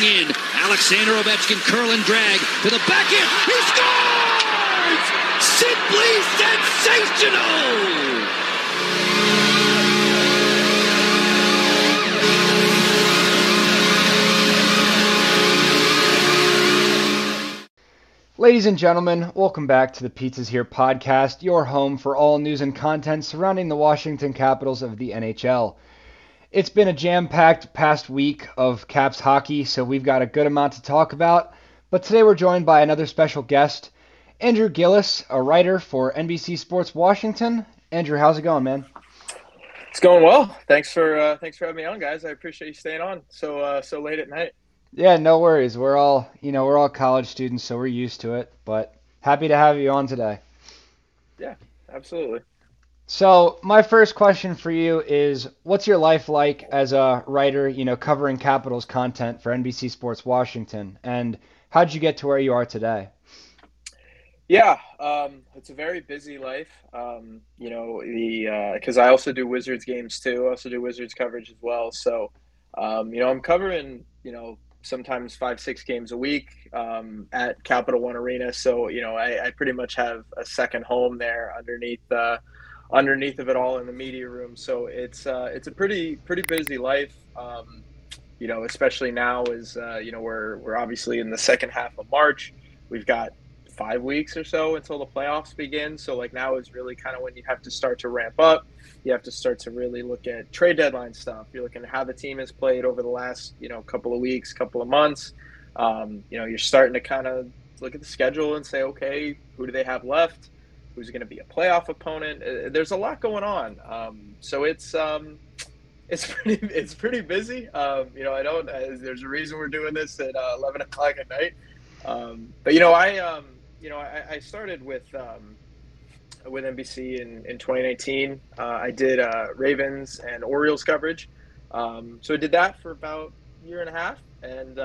driving in. Alexander Ovechkin curl and drag to the back end. He scores! Simply sensational! Ladies and gentlemen, welcome back to the Pizzas Here podcast, your home for all news and content surrounding the Washington Capitals of the NHL. It's been a jam packed past week of Caps hockey, so we've got a good amount to talk about. But today we're joined by another special guest, Andrew Gillis, a writer for NBC Sports Washington. Andrew, how's it going, man? It's going well. Thanks for uh, thanks for having me on, guys. I appreciate you staying on so uh, so late at night. Yeah, no worries. We're all, you know, we're all college students, so we're used to it. But happy to have you on today. Yeah, absolutely. So my first question for you is, what's your life like as a writer, you know, covering Capitals content for NBC Sports Washington, and how did you get to where you are today? Yeah, um, it's a very busy life. Um, you know, the because uh, I also do Wizards games too. I also do Wizards coverage as well. So, um, you know, I'm covering you know sometimes five six games a week um, at Capital One Arena. So you know I, I, pretty much have a second home there underneath uh, underneath of it all in the media room. So it's uh, it's a pretty pretty busy life. Um, you know, especially now as uh, you know we're we're obviously in the second half of March. We've got five weeks or so until the playoffs begin. So like now is really kind of when you have to start to ramp up. You have to start to really look at trade deadline stuff. You're looking at how the team has played over the last you know couple of weeks, couple of months. Um, you know, you're starting to kind of look at the schedule and say, okay, who do they have left? Who's going to be a playoff opponent? Uh, there's a lot going on. Um, so it's um, it's pretty it's pretty busy. Um, you know, I don't. Uh, there's a reason we're doing this at uh, 11 o'clock at night. Um, but you know, I um, you know, I, I started with um, with NBC in, in 2019. Uh, I did uh, Ravens and Orioles coverage. So I did that for about a year and a half and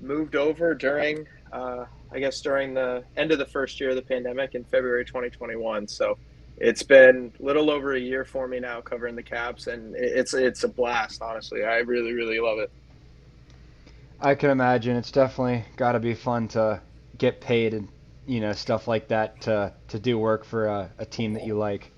moved over during, uh, I guess, during the end of the first year of the pandemic in February 2021. So it's been a little over a year for me now covering the Caps, and it's it's a blast. Honestly, I really really love it. I can imagine it's definitely got to be fun to get paid and you know stuff like that to to do work for a, a team that you like.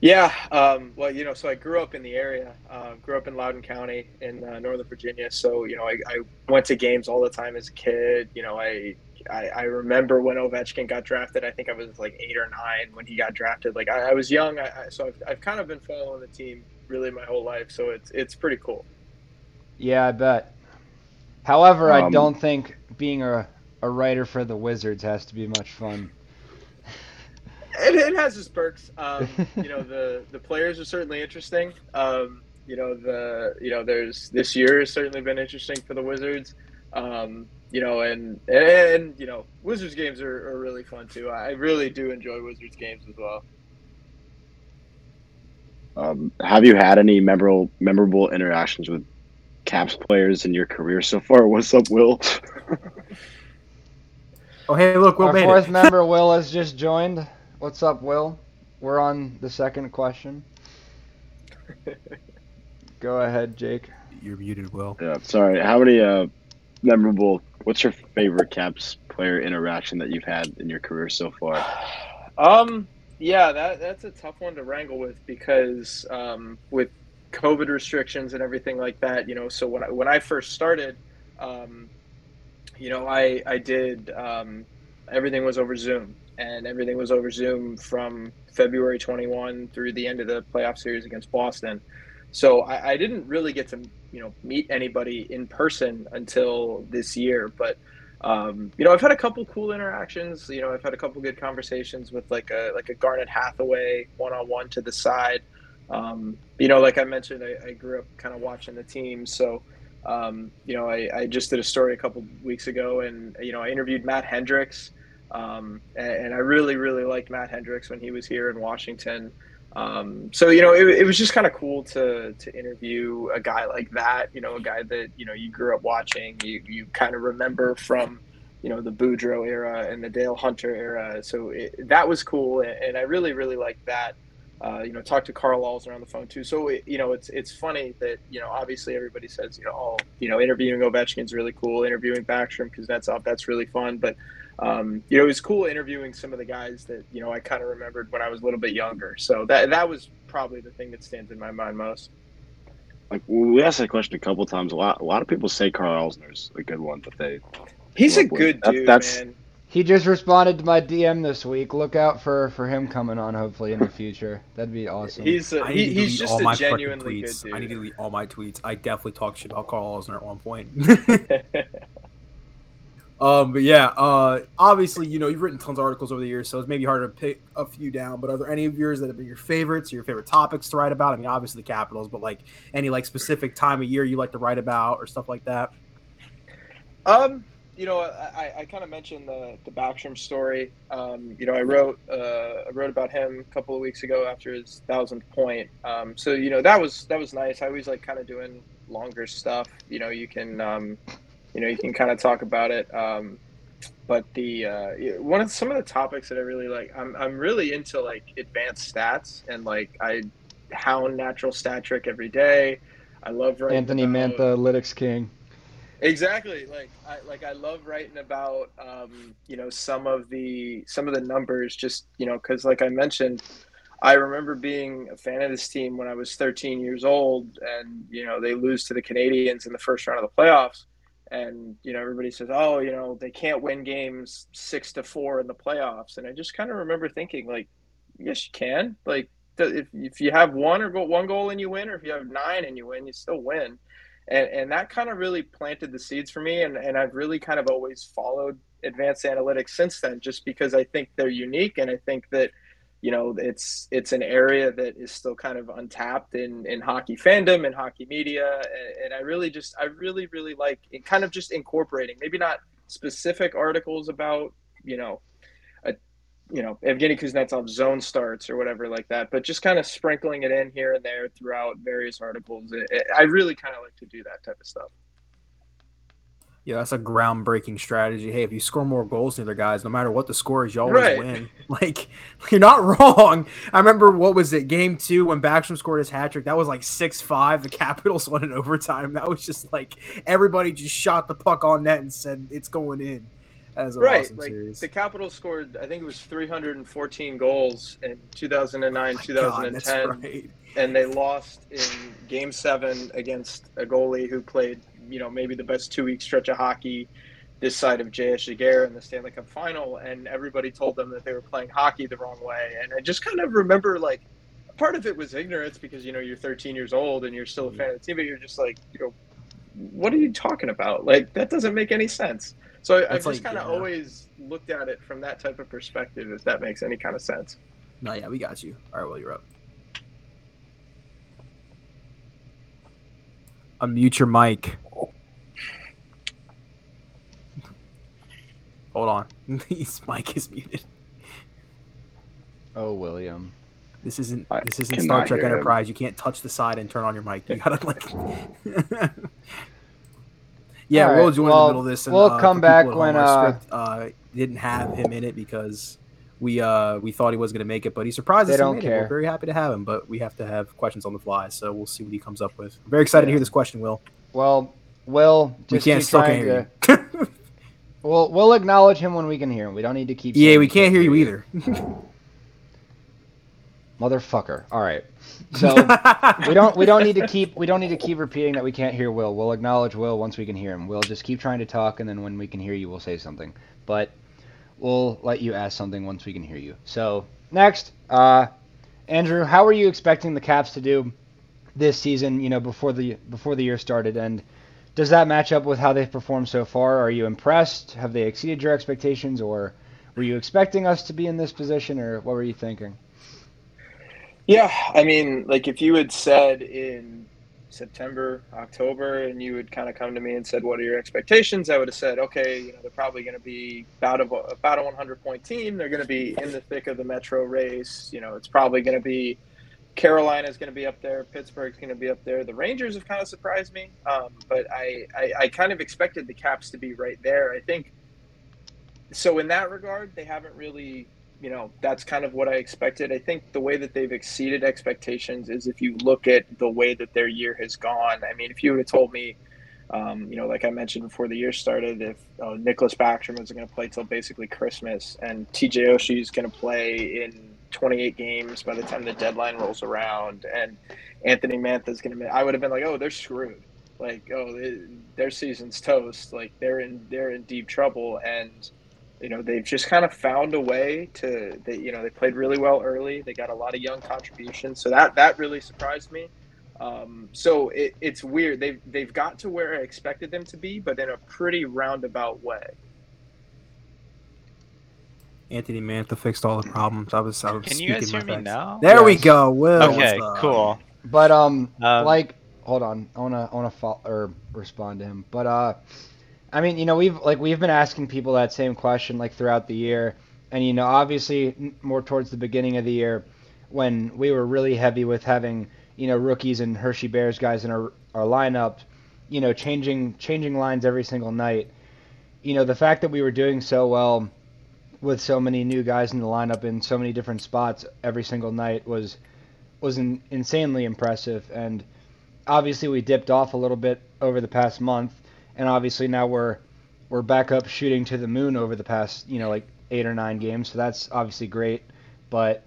Yeah, um, well, you know, so I grew up in the area. Uh, grew up in Loudoun County in uh, Northern Virginia. So you know, I, I, went to games all the time as a kid. You know, I, I, I remember when Ovechkin got drafted. I think I was like eight or nine when he got drafted. Like I, I was young, I, so I've, I've kind of been following the team really my whole life. So it's it's pretty cool. Yeah, I bet. However, um, I don't think being a a writer for the Wizards has to be much fun. It, it has its perks. Um, you know, the the players are certainly interesting. Um, you know, the you know, there's this year has certainly been interesting for the Wizards. Um, you know, and, and, and you know, Wizards games are, are really fun too. I really do enjoy Wizards games as well. Um, have you had any memorable memorable interactions with Caps players in your career so far? What's up, Will? Oh, hey, look, Will Our made fourth it. member, Will, has just joined. What's up, Will? We're on the second question. Go ahead, Jake. You're muted, Will. Yeah, sorry. How many uh, memorable? What's your favorite Caps player interaction that you've had in your career so far? Um, yeah, that that's a tough one to wrangle with because um, with COVID restrictions and everything like that, you know. So when I, when I first started, um, you know, I I did um, everything was over Zoom, and everything was over Zoom from February 21 through the end of the playoff series against Boston. So I, I didn't really get to you know meet anybody in person until this year, but. Um, you know, I've had a couple cool interactions. You know, I've had a couple good conversations with like a like a Garnet Hathaway one on one to the side. Um, you know, like I mentioned, I, I grew up kind of watching the team, so um, you know, I, I, just did a story a couple weeks ago, and you know, I interviewed Matt Hendricks, um, and, and, I really, really liked Matt Hendricks when he was here in Washington. Um, so you know, it, it was just kind of cool to to interview a guy like that. You know, a guy that you know you grew up watching, you you kind of remember from you know the Boudreau era and the Dale Hunter era. So it, that was cool, and I really, really liked that. Uh, you know, talked to Karl Alzner on the phone too. So it, you know, it's it's funny that you know, obviously everybody says you know, oh, you know, interviewing Ovechkin's really cool, interviewing Backstrom because that's that's really fun. But um, you know, it was cool interviewing some of the guys that you know I kind of remembered when I was a little bit younger. So that that was probably the thing that stands in my mind most. Like we asked that question a couple times. A lot, a lot of people say Karl Alzner's a good one that they. He's a good that- dude, that's- man. He just responded to my DM this week. Look out for for him coming on hopefully in the future. That'd be awesome. He's a, I he, he's just all a my fucking genuinely good dude. I need to delete all my tweets. I definitely talked shit about Karl Alzner at one point. um, but yeah, uh, obviously, you know, you've written tons of articles over the years, so it's maybe harder to pick a few down. But are there any of yours that have been your favorites, or your favorite topics to write about? I mean, obviously the Capitals, but like any like specific time of year you like to write about or stuff like that. Um, you know, I, I kind of mentioned the the Backstrom story. Um, you know, I wrote uh, I wrote about him a couple of weeks ago after his thousandth point. Um, so you know that was that was nice. I always like kind of doing longer stuff. You know, you can um, you know you can kind of talk about it. Um, but the uh, one of some of the topics that I really like, I'm I'm really into like advanced stats and like I hound natural stat trick every day. I love writing Anthony about- Mantha, Lytics King. Exactly. Like I like I love writing about um, you know some of the some of the numbers just you know because like I mentioned, I remember being a fan of this team when I was 13 years old, and you know they lose to the Canadiens in the first round of the playoffs, and you know everybody says oh you know they can't win games six to four in the playoffs, and I just kind of remember thinking like yes you can. Like if if you have one or go one goal and you win, or if you have nine and you win, you still win. And and that kind of really planted the seeds for me and and I've really kind of always followed advanced analytics since then just because I think they're unique and I think that you know it's it's an area that is still kind of untapped in in hockey fandom and hockey media and, and I really just I really really like it kind of just incorporating maybe not specific articles about you know a you know Evgeny kuznetsov zone starts or whatever like that, but just kind of sprinkling it in here and there throughout various articles. It, it, I really kind of like to do that type of stuff. Yeah, that's a groundbreaking strategy. Hey, if you score more goals than the other guys, no matter what the score is, you always Right. win. Like you're not wrong. I remember what was it, game two when Backstrom scored his hat trick. That was like six five. The Capitals won in overtime. That was just like everybody just shot the puck on net and said it's going in. As a right, awesome like series. the Capitals scored, I think it was 314 goals in 2009, Oh My God, 2010, right. and they lost in Game Seven against a goalie who played, you know, maybe the best two-week stretch of hockey this side of J.S. Giguere in the Stanley Cup Final, and everybody told them that they were playing hockey the wrong way, and I just kind of remember like. Part of it was ignorance because you know you're 13 years old and you're still a fan of the team, but you're just like, you know, what are you talking about? Like that doesn't make any sense. So I, I've That's just kind of yeah. always looked at it from that type of perspective, if that makes any kind of sense. No, yeah, we got you. All right, well, you're up. Unmute your mic. Hold on. His mic is muted. Oh, William. This isn't I this isn't cannot Star Trek hear him. Enterprise. You can't touch the side and turn on your mic. You gotta like. yeah, All right, Will joined well, in the middle of this. And, we'll uh, come for back people at when, home, our uh, script, uh, didn't have him in it because we uh we thought he was gonna make it, but he surprised They us. and don't made it. care. We're very happy to have him, but we have to have questions on the fly, so we'll see what he comes up with. I'm very excited to hear this question, Will. Well, Will, We can't keep still can't to. hear you. We'll we'll acknowledge him when we can hear him. We don't need to keep. yeah, we can't hear you either. Motherfucker. All right. So we don't we don't need to keep we don't need to keep repeating that we can't hear Will. We'll acknowledge Will once we can hear him. We'll just keep trying to talk, and then when we can hear you, we'll say something. But we'll let you ask something once we can hear you. So next, uh, Andrew, how are you expecting the Caps to do this season? You know, before the before the year started, and does that match up with how they've performed so far? Are you impressed? Have they exceeded your expectations, or were you expecting us to be in this position, or what were you thinking? Yeah, I mean, like if you had said in September, October, and you had kind of come to me and said, "What are your expectations?" I would have said, "Okay, you know, they're probably going to be about a about a 100 point team. They're going to be in the thick of the Metro race. You know, it's probably going to be Carolina's going to be up there, Pittsburgh's going to be up there. The Rangers have kind of surprised me, um, but I, I I kind of expected the Caps to be right there. I think so. In that regard, they haven't really you know, that's kind of what I expected. I think the way that they've exceeded expectations is if you look at the way that their year has gone. I mean, if you would have told me, um, you know, like I mentioned before the year started, if uh, Nicklas Backstrom was going to play till basically Christmas and TJ Oshie is going to play in 28 games by the time the deadline rolls around, and Anthony Mantha is going to. I would have been like, oh, they're screwed. Like, oh, their season's toast. Like they're in they're in deep trouble, and you know they've just kind of found a way to. They, you know, they played really well early. They got a lot of young contributions, so that that really surprised me. Um, so it, it's weird. They've they've got to where I expected them to be, but in a pretty roundabout way. Anthony Mantha fixed all the problems. I was. I was Can you guys hear speaking me facts. now? There we go. Will. Okay, cool. But um, Um, like, hold on, I wanna I wanna fo- or respond to him. But uh, I mean, you know, we've like we've been asking people that same question like throughout the year, and you know, obviously more towards the beginning of the year, when we were really heavy with having you know rookies and Hershey Bears guys in our our lineup, you know, changing changing lines every single night. You know, the fact that we were doing so well with so many new guys in the lineup in so many different spots every single night was was in, insanely impressive. And obviously, we dipped off a little bit over the past month, and obviously now we're we're back up shooting to the moon over the past you know like eight or nine games. So that's obviously great, but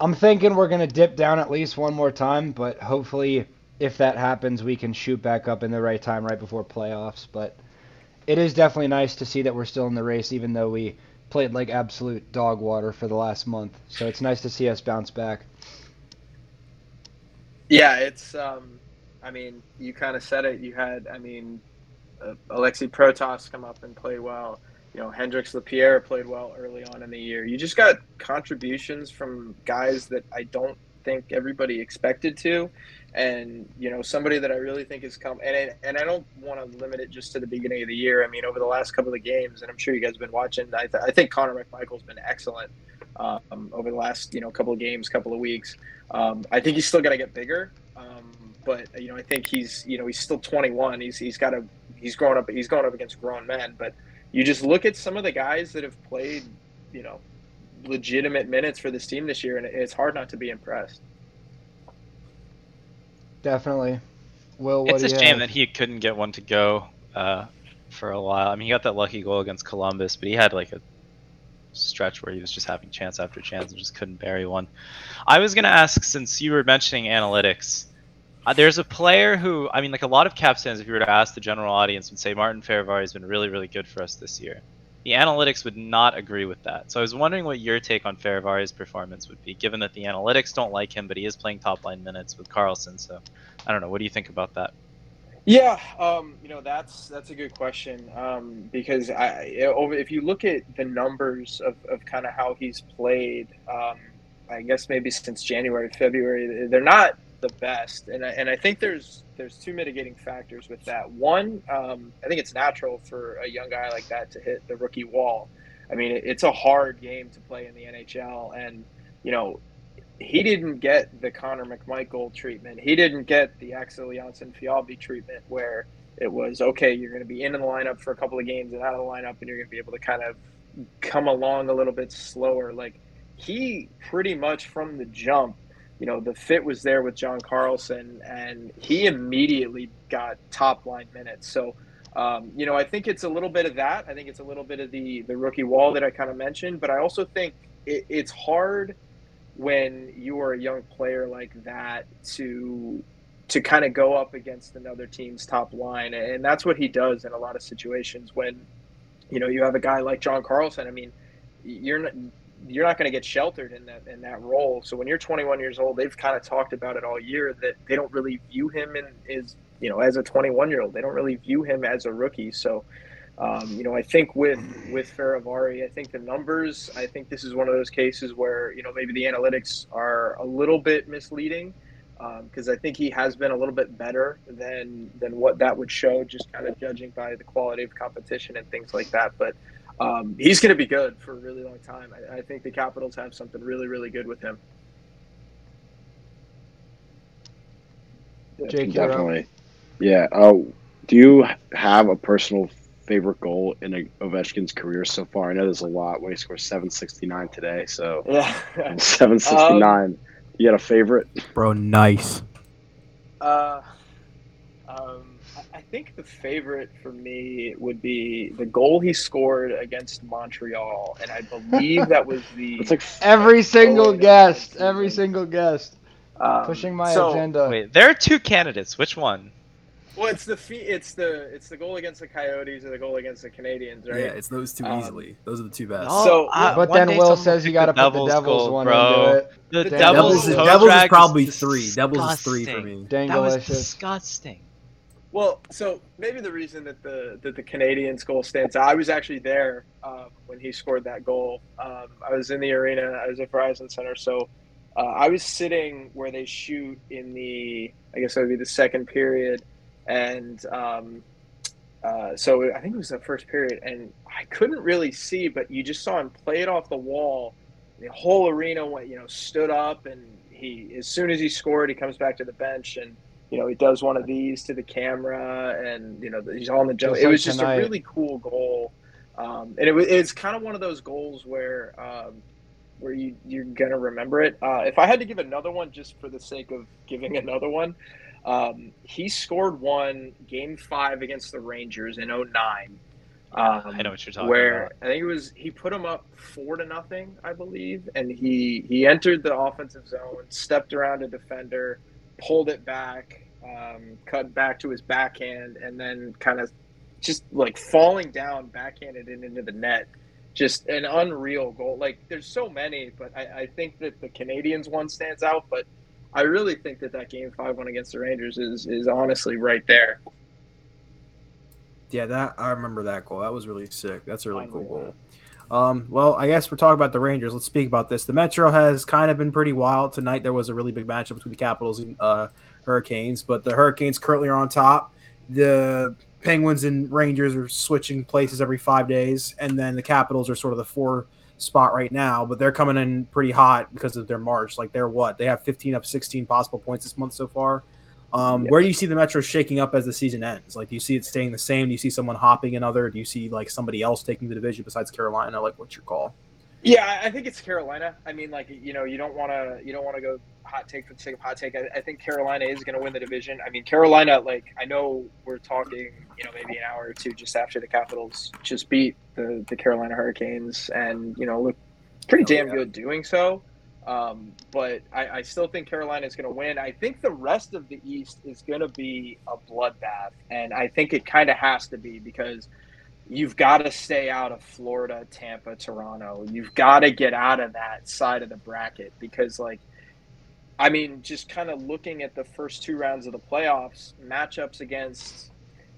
I'm thinking we're gonna dip down at least one more time. But hopefully, if that happens, we can shoot back up in the right time right before playoffs. But it is definitely nice to see that we're still in the race, even though we played like absolute dog water for the last month. So it's nice to see us bounce back. Yeah, it's. Um, I mean, you kind of said it. You had, I mean, uh, Alexi Protas come up and play well. You know, Hendrix Lapierre played well early on in the year. You just got contributions from guys that I don't think everybody expected to, and you know, somebody that I really think has come. And and I don't want to limit it just to the beginning of the year. I mean, over the last couple of games, and I'm sure you guys have been watching. I, th- I think Connor McMichael's been excellent um, over the last you know couple of games, couple of weeks. Um, I think he's still got to get bigger, um, but you know I think he's you know he's still 21. He's he's got to he's growing up. He's going up against grown men. But you just look at some of the guys that have played, you know, legitimate minutes for this team this year, and it's hard not to be impressed. Definitely. Will, what It's a shame have? that he couldn't get one to go uh, for a while. I mean, he got that lucky goal against Columbus, but he had like a stretch where he was just having chance after chance and just couldn't bury one. I was gonna ask, since you were mentioning analytics, uh, there's a player who, I mean, like a lot of Caps fans, if you were to ask the general audience, would say Martin Fehervary has been really, really good for us this year. The analytics would not agree with that. So I was wondering what your take on Fehervary's performance would be, given that the analytics don't like him, but he is playing top line minutes with Carlson. So I don't know. What do you think about that? Yeah, um, you know that's that's a good question um, because I if you look at the numbers of, of kind of how he's played, um, I guess maybe since January, February, they're not the best, and I, and I think there's there's two mitigating factors with that. One, um, I think it's natural for a young guy like that to hit the rookie wall. I mean, it, it's a hard game to play in the NHL, and you know he didn't get the Connor McMichael treatment. He didn't get the Axel Jonsson-Fjallby treatment where it was okay, you're going to be in the lineup for a couple of games and out of the lineup, and you're going to be able to kind of come along a little bit slower. Like he pretty much from the jump, you know, the fit was there with John Carlson, and he immediately got top line minutes. So. Um, you know, I think it's a little bit of that. I think it's a little bit of the the rookie wall that I kind of mentioned, but I also think it, it's hard when you are a young player like that to to kind of go up against another team's top line and that's what he does in a lot of situations when you know you have a guy like John Carlson I mean you're not you're not going to get sheltered in that in that role so when you're 21 years old they've kind of talked about it all year that they don't really view him in is you know as a 21 year old they don't really view him as a rookie so um, you know, I think with with Fehervary, I think the numbers. I think this is one of those cases where you know maybe the analytics are a little bit misleading because um, I think he has been a little bit better than than what that would show, just kind of judging by the quality of competition and things like that. But um, he's going to be good for a really long time. I, I think the Capitals have something really, really good with him. Jake. Definitely. Yeah. Oh, do you have a personal favorite goal in a, Ovechkin's career so far? I know there's a lot when he scored 769 today. So Yeah. 769. you got a favorite? Bro, nice. Uh, um, I- I think the favorite for me would be the goal he scored against Montreal, and I believe that was the It's like Every single guest, every single guest, um, pushing my so- agenda. Wait, there are two candidates. Which one? Well, it's the fee- it's the it's the goal against the Coyotes or the goal against the Canadiens, right? Yeah, it's those two Um, easily. Those are the two best. No, So- uh, but then Will says you got to put the Devils goal, one bro. into it. The Devils Devils, is- Devils is probably was three. Devils is three for me. Dang That was delicious. disgusting. Well, so maybe the reason that the that the Canadiens goal stands out. I was actually there um, when he scored that goal. Um, I was in the arena. I was at Verizon Center, so uh, I was sitting where they shoot in the. I guess that would be the second period, and um, uh, so I think it was the first period, and I couldn't really see, but you just saw him play it off the wall. The whole arena went, you know, stood up, and he as soon as he scored, he comes back to the bench and you know, he does one of these to the camera, and you know, he's on the jump. It was just tonight. a really cool goal, um, and it was it's kind of one of those goals where um, where you you're gonna remember it. Uh, if I had to give another one, just for the sake of giving another one, um, he scored one game five against the Rangers in 09. Um, I know what you're talking where about. I think it was he put him up four to nothing, I believe, and he he entered the offensive zone, stepped around a defender, pulled it back, um, cut back to his backhand, and then kind of just like falling down, backhanded it into the net. Just an unreal goal. Like there's so many, but I, I think that the Canadiens one stands out. But I really think that that game five one against the Rangers is is honestly right there. Yeah, that I remember that goal. That was really sick. That's a really cool goal. Um, well, I guess we're talking about the Rangers. Let's speak about this. The Metro has kind of been pretty wild tonight. There was a really big matchup between the Capitals and uh, Hurricanes, but the Hurricanes currently are on top. The Penguins and Rangers are switching places every five days, and then the Capitals are sort of the four spot right now, but they're coming in pretty hot because of their March. Like they're what they have 15 up 16 possible points this month so far. Um, Yeah. Where do you see the Metro shaking up as the season ends? Like, do you see it staying the same? Do you see someone hopping another? Do you see like somebody else taking the division besides Carolina? Like, what's your call? Yeah, I- think it's Carolina. I mean, like you know, you don't want to you don't want to go hot take for the sake of hot take. I, I think Carolina is going to win the division. I mean, Carolina. Like I know we're talking, you know, maybe an hour or two just after the Capitals just beat the the Carolina Hurricanes, and you know, look pretty Oh, damn good doing so. Um, but I, I still think Carolina is going to win. I think the rest of the East is going to be a bloodbath, and I think it kind of has to be because you've got to stay out of Florida, Tampa, Toronto. You've got to get out of that side of the bracket because, like, I mean, just kind of looking at the first two rounds of the playoffs, matchups against,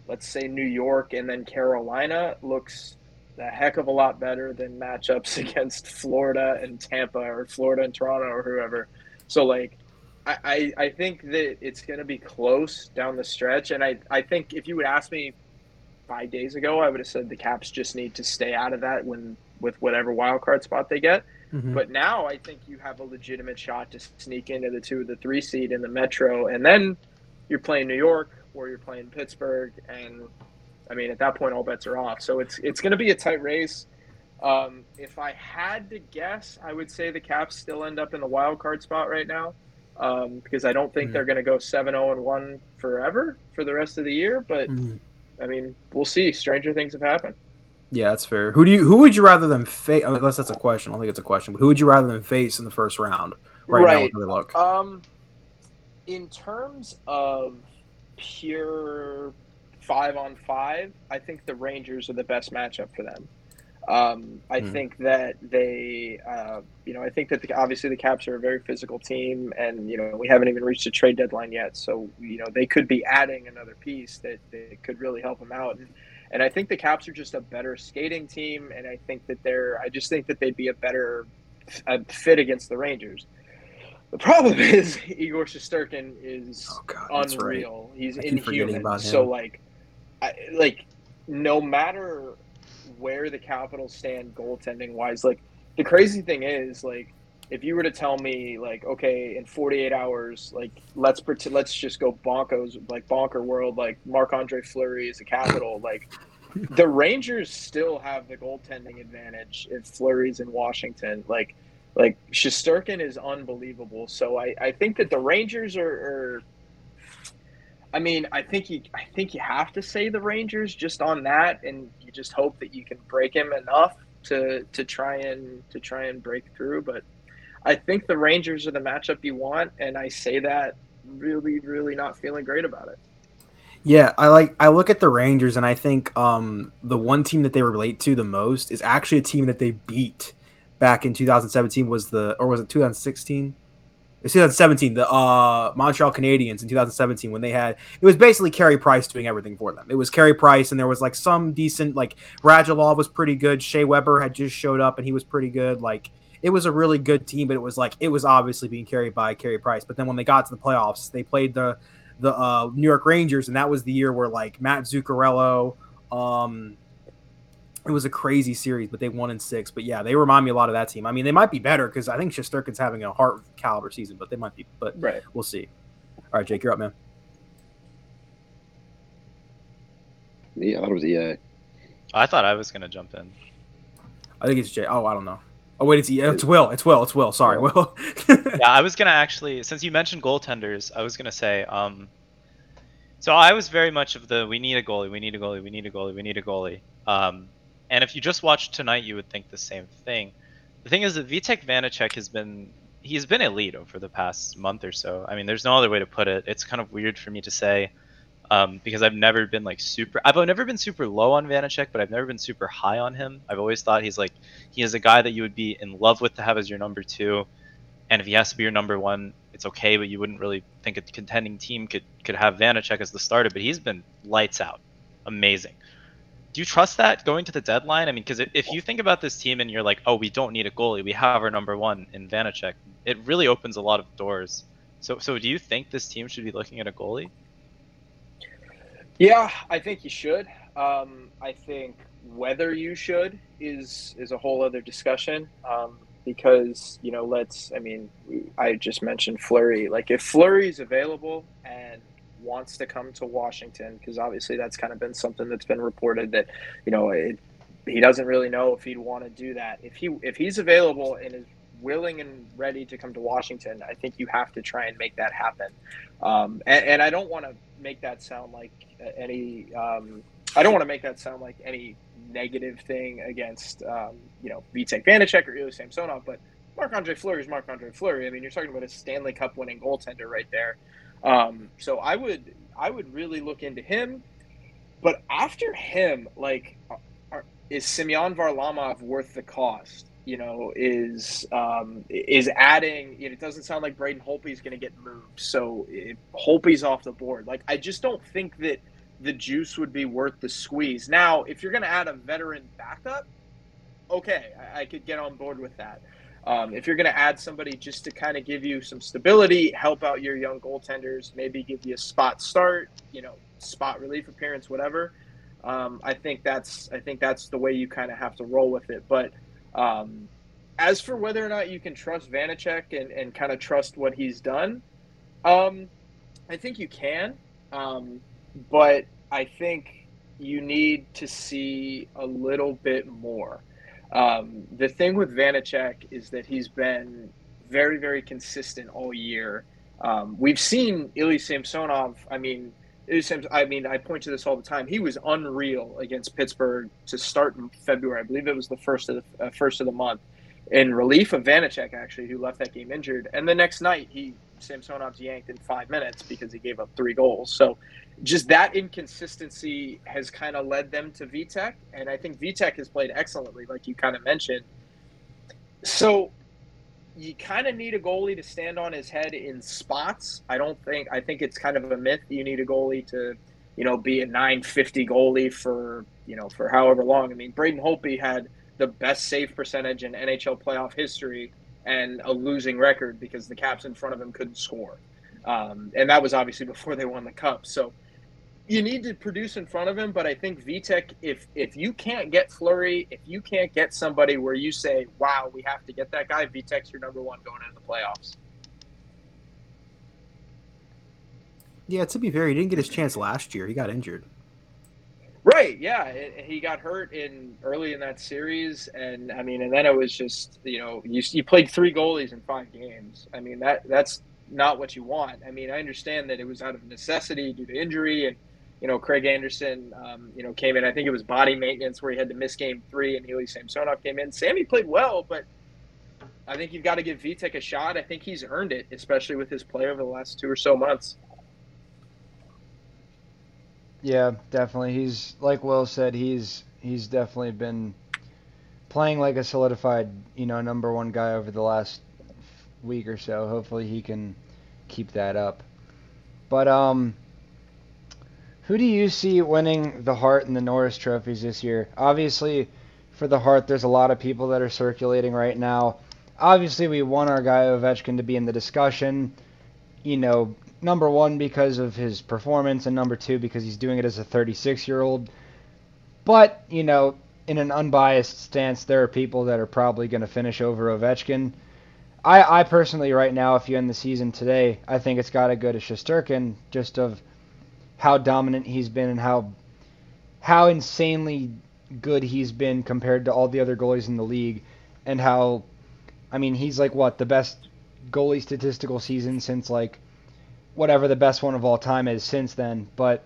let's say, New York and then Carolina looks a heck of a lot better than matchups against Florida and Tampa or Florida and Toronto or whoever. So, like, I, I, I think that it's going to be close down the stretch. And I, I think if you would ask me five days ago, I would have said the Caps just need to stay out of that when with whatever wild card spot they get. Mm-hmm. But now I think you have a legitimate shot to sneak into the two or the three seed in the Metro, and then you're playing New York or you're playing Pittsburgh, and I mean at that point all bets are off. So it's it's going to be a tight race. Um, if I had to guess, I would say the Caps still end up in the wild card spot right now um, because I don't think Mhm. they're going to go seven zero and one forever for the rest of the year. But Mhm. I mean, we'll see. Stranger things have happened. Yeah, that's fair. Who do you? Who would you rather them face? Unless that's a question. I don't think it's a question. But who would you rather them face in the first round? Right, now, Right. with the look. Um, in terms of pure five on five, I think the Rangers are the best matchup for them. Um, I Hmm. think that they, uh, you know, I think that the, obviously the Caps are a very physical team, and you know we haven't even reached a trade deadline yet, so you know they could be adding another piece that, that could really help them out. And, and I think the Caps are just a better skating team, and I think that they're, I just think that they'd be a better uh, fit against the Rangers. The problem is Igor Shesterkin is Oh God, that's right. unreal. He's inhuman. So like, I, like no matter where the Capitals stand goaltending wise, like the crazy thing is like if you were to tell me like okay in 48 hours like let's pretend let's just go bonkos like bonker world like Marc Andre Fleury is a Capital like the Rangers still have the goaltending advantage if Fleury's in Washington. Like, like Shesterkin is unbelievable. So I, I think that the Rangers are, are I mean, I think you I think you have to say the Rangers just on that, and you just hope that you can break him enough to to try and to try and break through. But I think the Rangers are the matchup you want, and I say that really, really not feeling great about it. Yeah, I like I look at the Rangers and I think um, the one team that they relate to the most is actually a team that they beat back in 2017 was the or was it 2016? It's 2017, the uh, Montreal Canadiens in 2017 when they had it was basically Carey Price doing everything for them. It was Carey Price and there was like some decent like Radulov was pretty good. Shea Weber had just showed up and he was pretty good. Like it was a really good team, but it was like it was obviously being carried by Carey Price. But then when they got to the playoffs, they played the the uh, New York Rangers, and that was the year where like Matt Zuccarello, um, it was a crazy series, but they won in six. But yeah, they remind me a lot of that team. I mean, they might be better because I think Shesterkin's having a Hart caliber season, but they might be. But right. we'll see. All right, Jake, you're up, man. Yeah, I thought it was EA. I thought I was gonna jump in. I think it's Jay. Oh, I don't know. Oh wait, it's it's Will. It's Will. It's Will. Sorry, Will. yeah, I was gonna actually, since you mentioned goaltenders, I was gonna say, um, so I was very much of the we need a goalie, we need a goalie, we need a goalie, we need a goalie. Um, and if you just watched tonight, you would think the same thing. The thing is that Vitek Vanacek has been he's been elite over the past month or so. I mean, there's no other way to put it. It's kind of weird for me to say um, because I've never been like super. I've never been super low on Vanacek, but I've never been super high on him. I've always thought he's like he is a guy that you would be in love with to have as your number two, and if he has to be your number one, it's okay. But you wouldn't really think a contending team could could have Vanacek as the starter. But he's been lights out, amazing. Do you trust that going to the deadline? I mean, because if you think about this team and you're like, oh, we don't need a goalie, we have our number one in Vanacek, it really opens a lot of doors. So, so do you think this team should be looking at a goalie? Yeah, I think you should. Um, I think whether you should is is a whole other discussion. Um, because you know, let's. I mean, I just mentioned Fleury. Like, if Fleury is available and wants to come to Washington, because obviously that's kind of been something that's been reported that, you know, it, he doesn't really know if he'd want to do that. If he if he's available and is willing and ready to come to Washington, I think you have to try and make that happen. Um, and, and, I don't want to make that sound like any. Um, I don't want to make that sound like any negative thing against um, you know Vitek Vanacek or Ilya Samsonov, but Marc Andre Fleury is Marc Andre Fleury. I mean, you're talking about a Stanley Cup winning goaltender right there. Um, so I would I would really look into him. But after him, like, are, is Semyon Varlamov worth the cost? you know, is um, is adding. You know, it doesn't sound like Braden Holtby is going to get moved, so Holtby's off the board. Like, I just don't think that the juice would be worth the squeeze. Now, if you're going to add a veteran backup, okay, I, I could get on board with that. Um, if you're going to add somebody just to kind of give you some stability, help out your young goaltenders, maybe give you a spot start, you know, spot relief appearance, whatever. Um, I think that's I think that's the way you kind of have to roll with it. But um, as for whether or not you can trust Vanacek and, and kind of trust what he's done, um, I think you can. Um, but I think you need to see a little bit more. Um, the thing with Vanacek is that he's been very, very consistent all year. Um, we've seen Ilya Samsonov. I mean, I mean, I point to this all the time. He was unreal against Pittsburgh to start in February. I believe it was the first of the uh, first of the month, in relief of Vanacek, actually, who left that game injured. And the next night, he Samsonov's yanked in five minutes because he gave up three goals. So, just that inconsistency has kind of led them to Vitek, and I think Vitek has played excellently, like you kind of mentioned. So you kind of need a goalie to stand on his head in spots. I don't think I think it's kind of a myth you need a goalie to, you know, be a 950 goalie for, you know, for however long. I mean, Braden Holtby had the best save percentage in NHL playoff history and a losing record because the Caps in front of him couldn't score. Um, and that was obviously before they won the cup. So you need to produce in front of him, but I think Vitek, if if you can't get Fleury, if you can't get somebody where you say, "Wow, we have to get that guy," Vitek's your number one going into the playoffs. Yeah, to be fair, he didn't get his chance last year. He got injured. Right. Yeah. It, he got hurt in early in that series, and I mean, and then it was just you know you you played three goalies in five games. I mean that that's not what you want. I mean, I understand that it was out of necessity due to injury, and you know Craig Anderson, um, you know, came in. I think it was body maintenance where he had to miss game three, and Ilya Samsonov came in. Sammy played well, but I think you've got to give Vitek a shot. I think he's earned it, especially with his play over the last two or so months. Yeah, definitely. He's like Will said. He's he's definitely been playing like a solidified, you know, number one guy over the last week or so. Hopefully, he can keep that up. But um, who do you see winning the Hart and the Norris trophies this year? Obviously, for the Hart, there's a lot of people that are circulating right now. Obviously, we want our guy Ovechkin to be in the discussion. You know, number one because of his performance, and number two because he's doing it as a 36 year old. But you know, in an unbiased stance, there are people that are probably going to finish over Ovechkin. I, I personally, right now, if you end the season today, I think it's got to go to Shesterkin, just of how dominant he's been and how how insanely good he's been compared to all the other goalies in the league, and how, I mean, he's like what the best goalie statistical season since like whatever the best one of all time is since then. But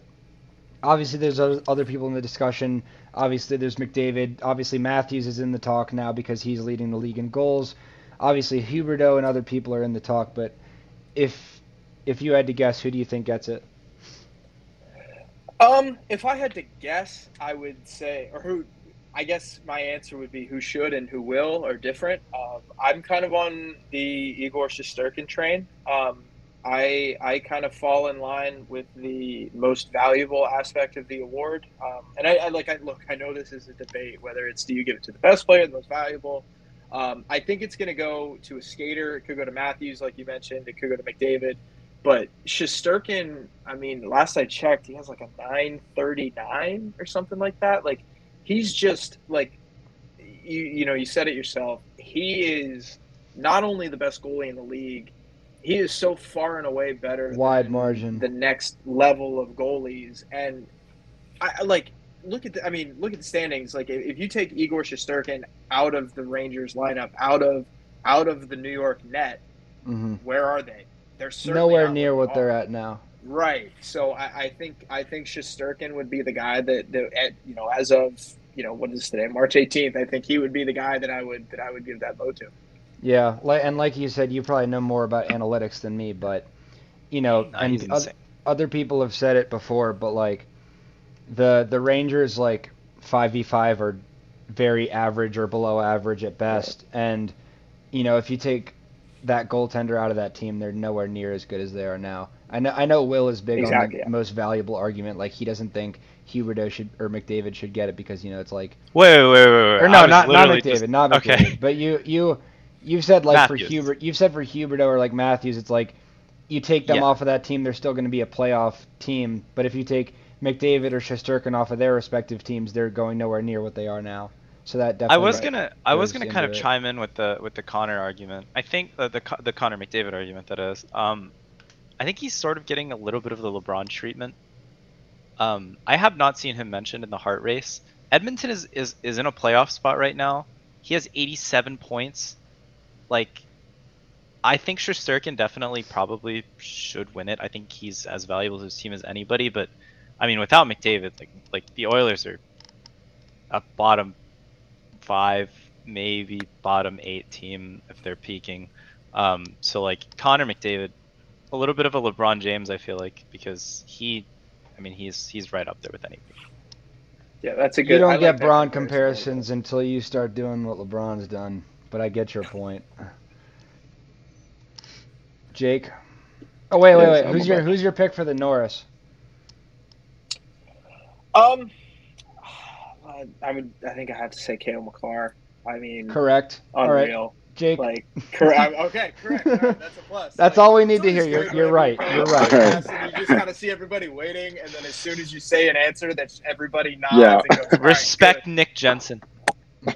obviously, there's other people in the discussion. Obviously, there's McDavid. Obviously, Matthews is in the talk now because he's leading the league in goals. Obviously, Huberdeau and other people are in the talk. But if if you had to guess, who do you think gets it? Um, if I had to guess, I would say, or who, I guess my answer would be who should and who will are different. Um, I'm kind of on the Igor Shesterkin train. Um, I I kind of fall in line with the most valuable aspect of the award. Um, and I, I, like I look. I know this is a debate whether it's do you give it to the best player, the most valuable. Um, I think it's going to go to a skater. It could go to Matthews, like you mentioned. It could go to McDavid. But Shesterkin, I mean, last I checked, he has like a 939 or something like that. Like he's just like you you know, you said it yourself. He is not only the best goalie in the league, he is so far and away better wide margin. the next level of goalies. And I like look at the I mean look at the standings. Like if you take Igor Shesterkin out of the Rangers lineup out of out of the New York net mm-hmm. where are they? They're nowhere near what they're at now. Right. So I, I think I think Shesterkin would be the guy that, that at, you know as of you know what is today March 18th I think he would be the guy that I would that I would give that vote to yeah, and like you said, you probably know more about analytics than me, but you know, no, and other, other people have said it before, but like the the Rangers like five v five are very average or below average at best, right. and you know if you take that goaltender out of that team, they're nowhere near as good as they are now. I know I know Will is big exactly, on the yeah. most valuable argument, like he doesn't think Huberdeau should or McDavid should get it because you know it's like wait wait wait wait, wait. or no not not McDavid just... not McDavid okay. but you you You've said like Matthews. for Hubert, you've said for Huberdeau or like Matthews, it's like you take them yeah. off of that team, they're still going to be a playoff team. But if you take McDavid or Shesterkin off of their respective teams, they're going nowhere near what they are now. So that definitely. I was gonna, I was gonna kind of it. chime in with the with the Connor argument. I think uh, the the Connor McDavid argument that is. Um, I think he's sort of getting a little bit of the LeBron treatment. Um, I have not seen him mentioned in the Hart race. Edmonton is, is, is in a playoff spot right now. He has 87 points like I think Shesterkin definitely probably should win it. I think he's as valuable to his team as anybody. But I mean, without McDavid, like like the Oilers are a bottom five, maybe bottom eight team if they're peaking. Um, so like Connor McDavid, a little bit of a LeBron James, I feel like, because he, I mean, he's he's right up there with anybody. Yeah, that's a good. You don't I get like Braun comparisons until you start doing what LeBron's done but I get your point. Jake. Oh wait, wait, wait. Who's your Who's your pick for the Norris? Um, I mean, I think I have to say Cale Makar. I mean, correct. Unreal. All right. Jake. Like, correct. Okay, correct. Right, that's a plus. That's like, all we need to hear. You're, you're right. You're right. you just kind of see everybody waiting, and then as soon as you say an answer, that's everybody nods. Yeah. Goes, Respect right, Nick Jensen.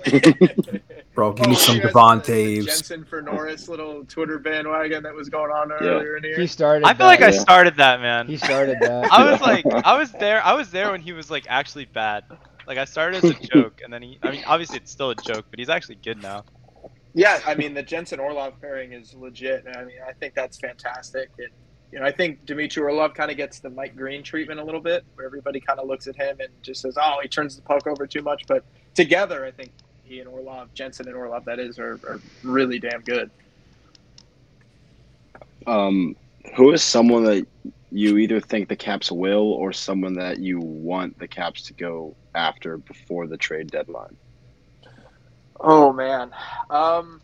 Bro, give me Oh, some you guys saw the- the Devontaves. Jensen for Norris little Twitter bandwagon that was going on Yeah. earlier in the He started. I feel like I started that, man. He started that. I was like, I was there. I was there when he was like actually bad. Like I started as a joke, and then he. I mean, obviously it's still a joke, but he's actually good now. Yeah, I mean the Jensen Orlov pairing is legit. I mean, I think that's fantastic. And you know, I think Dimitri Orlov kind of gets the Mike Green treatment a little bit, where everybody kind of looks at him and just says, "Oh, he turns the puck over too much." But together, I think he and Orlov, Jensen and Orlov, that is, are, are really damn good. Um, who is someone that you either think the Caps will or someone that you want the Caps to go after before the trade deadline? Oh man, um,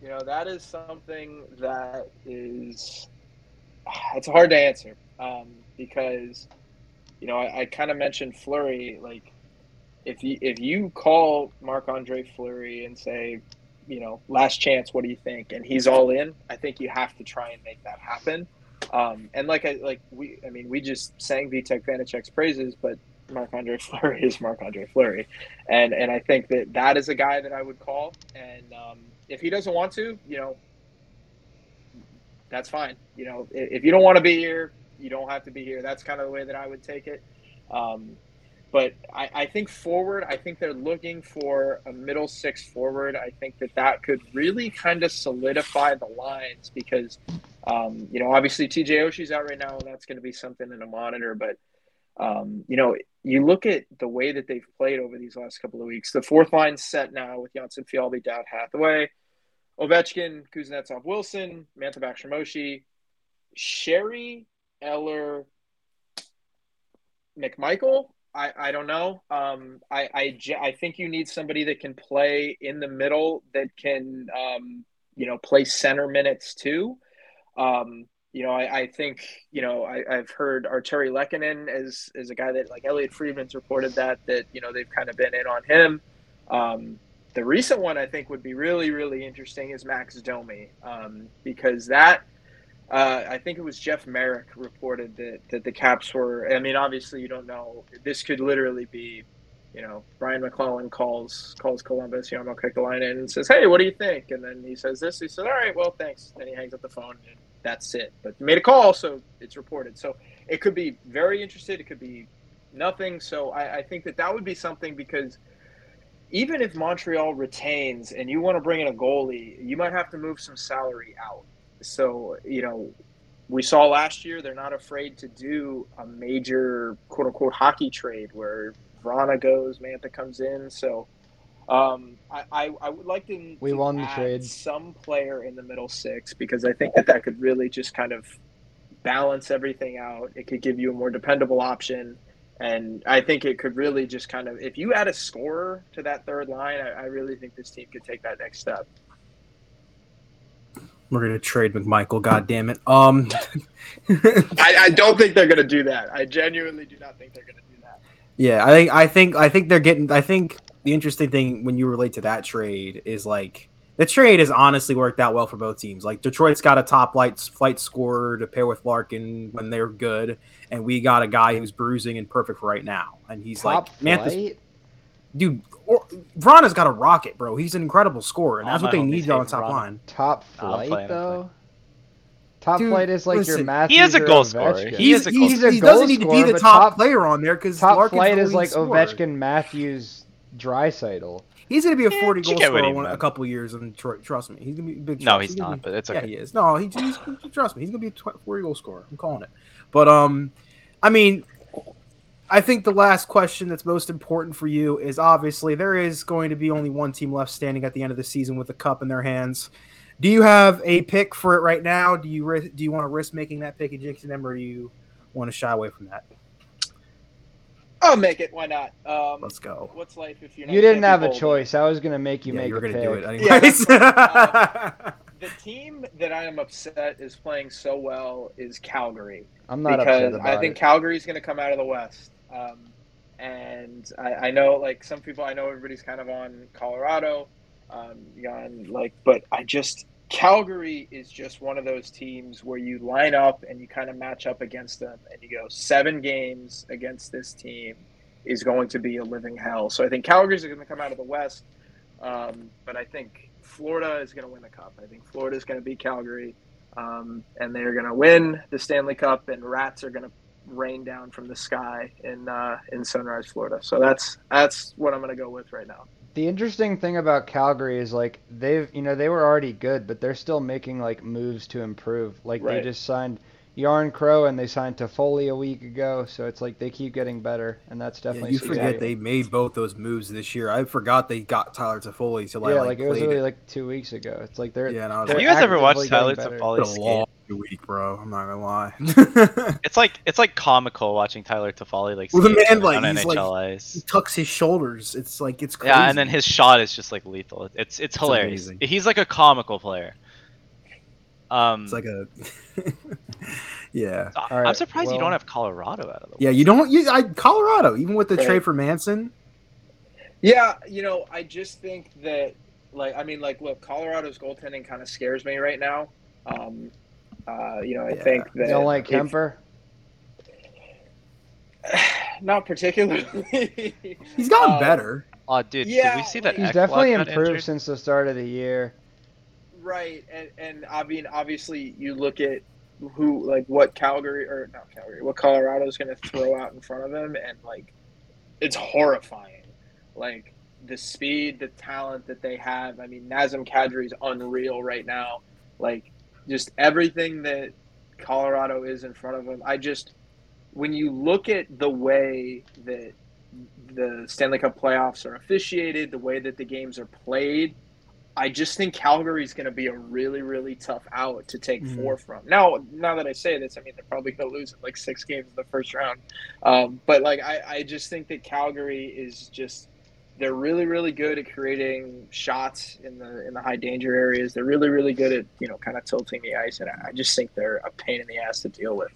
you know that is something that is it's hard to answer um, because you know I, I kind of mentioned Fleury. Like if you if you call Marc Andre Fleury and say, you know, last chance, what do you think? And he's all in. I think you have to try and make that happen. Um, and like I like we, I mean, we just sang Vitek Vanacek's praises, but Marc Andre Fleury is Marc Andre Fleury, and and I think that that is a guy that I would call. And um, if he doesn't want to, you know, that's fine. You know, if, if you don't want to be here, you don't have to be here. That's kind of the way that I would take it. Um, but I, I think forward, I think they're looking for a middle six forward. I think that that could really kind of solidify the lines because, um, you know, obviously TJ Oshie's out right now, and that's going to be something in a monitor. But, um, you know, you look at the way that they've played over these last couple of weeks. The fourth line set now with Jonsson-Fjallby, Dowd Hathaway, Ovechkin, Kuznetsov, Wilson, Mantha Bakshamoshi, Sheary, Eller, McMichael. I, I don't know. Um, I, I, I think you need somebody that can play in the middle that can, um, you know, play center minutes too. Um, you know, I, I think, you know, I, I've heard Artturi Lehkonen as, as a guy that like Elliotte Friedman's reported that, that, you know, they've kind of been in on him. Um, the recent one I think would be really, really interesting is Max Domi um, because that, uh, I think it was Jeff Marek reported that, that the Caps were. I mean, obviously, you don't know. This could literally be, you know, Brian MacLellan calls calls Columbus, you know, in and says, "Hey, what do you think?" And then he says this. He says, "All right, well, thanks." Then he hangs up the phone, and that's it. But made a call, so it's reported. So it could be very interested. It could be nothing. So I, I think that that would be something because even if Montreal retains and you want to bring in a goalie, you might have to move some salary out. So, you know, we saw last year they're not afraid to do a major quote unquote hockey trade where Vrana goes, Mantha comes in. So um, I, I, I would like to, We to won the add trade. some player in the middle six because I think that that could really just kind of balance everything out. It could give you a more dependable option. And I think it could really just kind of, if you add a scorer to that third line, I, I really think this team could take that next step. We're gonna trade McMichael. God damn it. Um, I, I don't think they're going to do that. I genuinely do not think they're going to do that. yeah, I think I think I think they're getting. I think the interesting thing when you relate to that trade is like the trade has honestly worked out well for both teams. Like Detroit's got a top flight flight scorer to pair with Larkin when they're good, and we got a guy who's bruising and perfect right now. And he's Top like, Mantis, dude, or, Vrana's got a rocket, bro. He's an incredible scorer, and that's what they need on top Vrana. line. Top flight playing, though. Top Dude, flight is like your listen, Matthews He is a goal scorer. Ovechkin. He is a goal he's, He's he doesn't need to be the top, top- player on there because Top Larkin's flight the is like scorer. Ovechkin, Matthews, Draisaitl. He's going to be a Yeah, 40 you goal scorer he in a couple years in Detroit. Trust me. He's going to be a big. No, trust. he's not, be- but it's Yeah, okay. he is. No, he, he's trust me. He's going to be a tw- 40 goal scorer. I'm calling it. But um, I mean, I think the last question that's most important for you is obviously there is going to be only one team left standing at the end of the season with a cup in their hands. Do you have a pick for it right now? Do you ri- do you want to risk making that pick and jinxing them, or do you want to shy away from that? I'll make it. Why not? Um, Let's go. what's life if you're not You didn't have a choice. I was gonna make you yeah, make you're a gonna pick. do it Yeah, anyways. The team that I am upset is playing so well is Calgary I'm not because upset about I think it. Calgary's going to come out of the West. Um, and I, I know, like some people, I know everybody's kind of on Colorado, um, on like, but I just Calgary is just one of those teams where you line up and you kind of match up against them, and you go seven games against this team is going to be a living hell. So I think Calgary's going to come out of the West. Um, but I think Florida is going to win the cup. I think Florida is going to beat Calgary, um, and they're going to win the Stanley Cup. And rats are going to rain down from the sky in uh, in Sunrise, Florida. So that's that's what I'm going to go with right now. The interesting thing about Calgary is like they've you know they were already good, but they're still making like moves to improve. Like they just signed Jarnkrok and they signed Toffoli a week ago, so it's like they keep getting better, and that's Yeah, definitely you forget like- they made both those moves this year. I forgot they got Tyler Toffoli to like, yeah, like, like, it was played really like two weeks ago. It's like they're yeah, and I was they're Have like, you guys ever watched Tyler getting better. Toffoli skate? Long week, bro. I'm not gonna lie. It's like it's like comical watching Tyler Toffoli like Well, the man, on like, on he's, NHL like- he tucks his shoulders. It's like it's crazy. Yeah, and then his shot is just like lethal. It's it's hilarious. amazing. He's like a comical player. Um, it's like a yeah, I- All right, I'm surprised you don't have Colorado out of the way. yeah. You don't. You I Colorado even with the Right. trade for Manson. Yeah, you know, I just think that, like, I mean, like, look, Colorado's goaltending kind of scares me right now. Um, uh, you know, I Yeah. think that You don't like if- Kuemper? not particularly. He's gotten Um, better. Oh, dude, Yeah, did we see that? He's Ekblad definitely improved injured? since the start of the year. Right, and and I mean, obviously, you look at who, like, what Calgary or not Calgary, what Colorado's going to throw out in front of him, and like, it's horrifying. Like the speed, the talent that they have. I mean, Nazem Kadri is unreal right now. Like, just everything that Colorado is in front of them. I just, when you look at the way that the Stanley Cup playoffs are officiated, the way that the games are played, I just think Calgary's going to be a really, really tough out to take Mhm. four from. Now, now that I say this, I mean they're probably going to lose like six games in the first round. Um, but like, I, I just think that Calgary is just they're really, really good at creating shots in the in the high danger areas. They're really, really good at you know kind of tilting the ice, and I I just think they're a pain in the ass to deal with.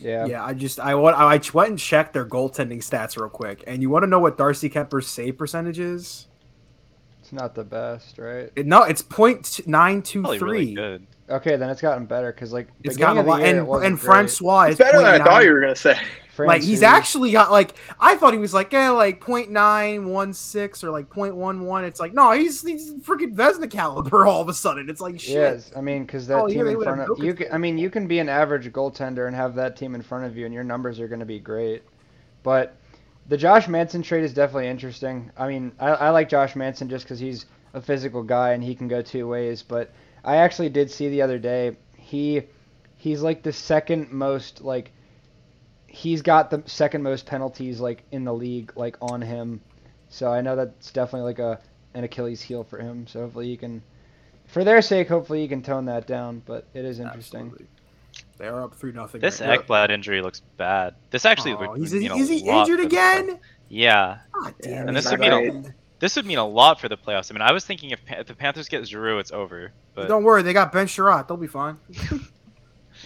Yeah. Yeah, I just I want I went and checked their goaltending stats real quick, and you want to know what Darcy Kuemper's save percentage is? It's not the best, right? It, no, it's point nine two Probably really good. Okay, then it's gotten better because like It's beginning gotten a of the lot, year, and wasn't and. Francouz is It's better than I thought you were going to Like he's Francis- actually got like I thought he was like yeah like point nine one six or like point one one. It's like no, he's he's freaking Vezina caliber all of a sudden. It's like shit. Yes, I mean, because that Oh, team in front of you. Can, I mean, you can be an average goaltender and have that team in front of you, and your numbers are going to be great. But the Josh Manson trade is definitely interesting. I mean, I, I like Josh Manson just because he's a physical guy and he can go two ways. But I actually did see the other day he he's like the second most like he's got the second most penalties like in the league like on him. So I know that's definitely like a an Achilles heel for him. So hopefully he can for their sake, hopefully you can tone that down. But it is interesting. Absolutely. They are up three nothing. This right now. Ekblad injury looks bad. This actually would, Oh, he's would mean a is he injured for the again? Yeah, God damn And this would mean a- this would mean a lot for the playoffs. I mean, I was thinking if, Pa- if the Panthers get Giroux, it's over. But don't worry, they got Ben Chiarot. They'll be fine.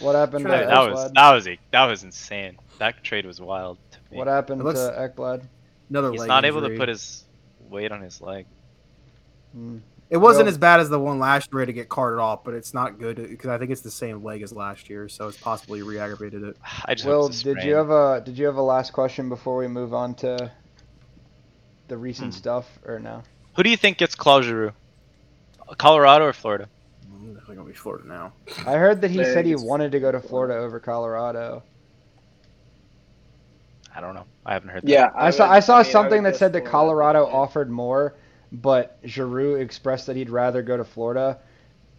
What happened Sure, to that, that was Ekblad? that was a, that was insane. That trade was wild to me. What happened looks- to Ekblad? Another He's leg not able to injury. put his weight on his leg. Hmm. It wasn't Well- as bad as the one last year to get carted off, but it's not good because I think it's the same leg as last year, so it's possibly re-aggravated it. I just Will, hope it's a did you sprain. have a did you have a last question before we move on to the recent Hmm. stuff or no? Who do you think gets Claude Giroux? Colorado or Florida? I'm definitely gonna be Florida now. I heard that he said he it's- wanted to go to Florida over Colorado. I don't know. I haven't heard that. Yeah, I, saw would- I saw mean, something that said that Florida. Colorado offered more, but Giroux expressed that he'd rather go to Florida,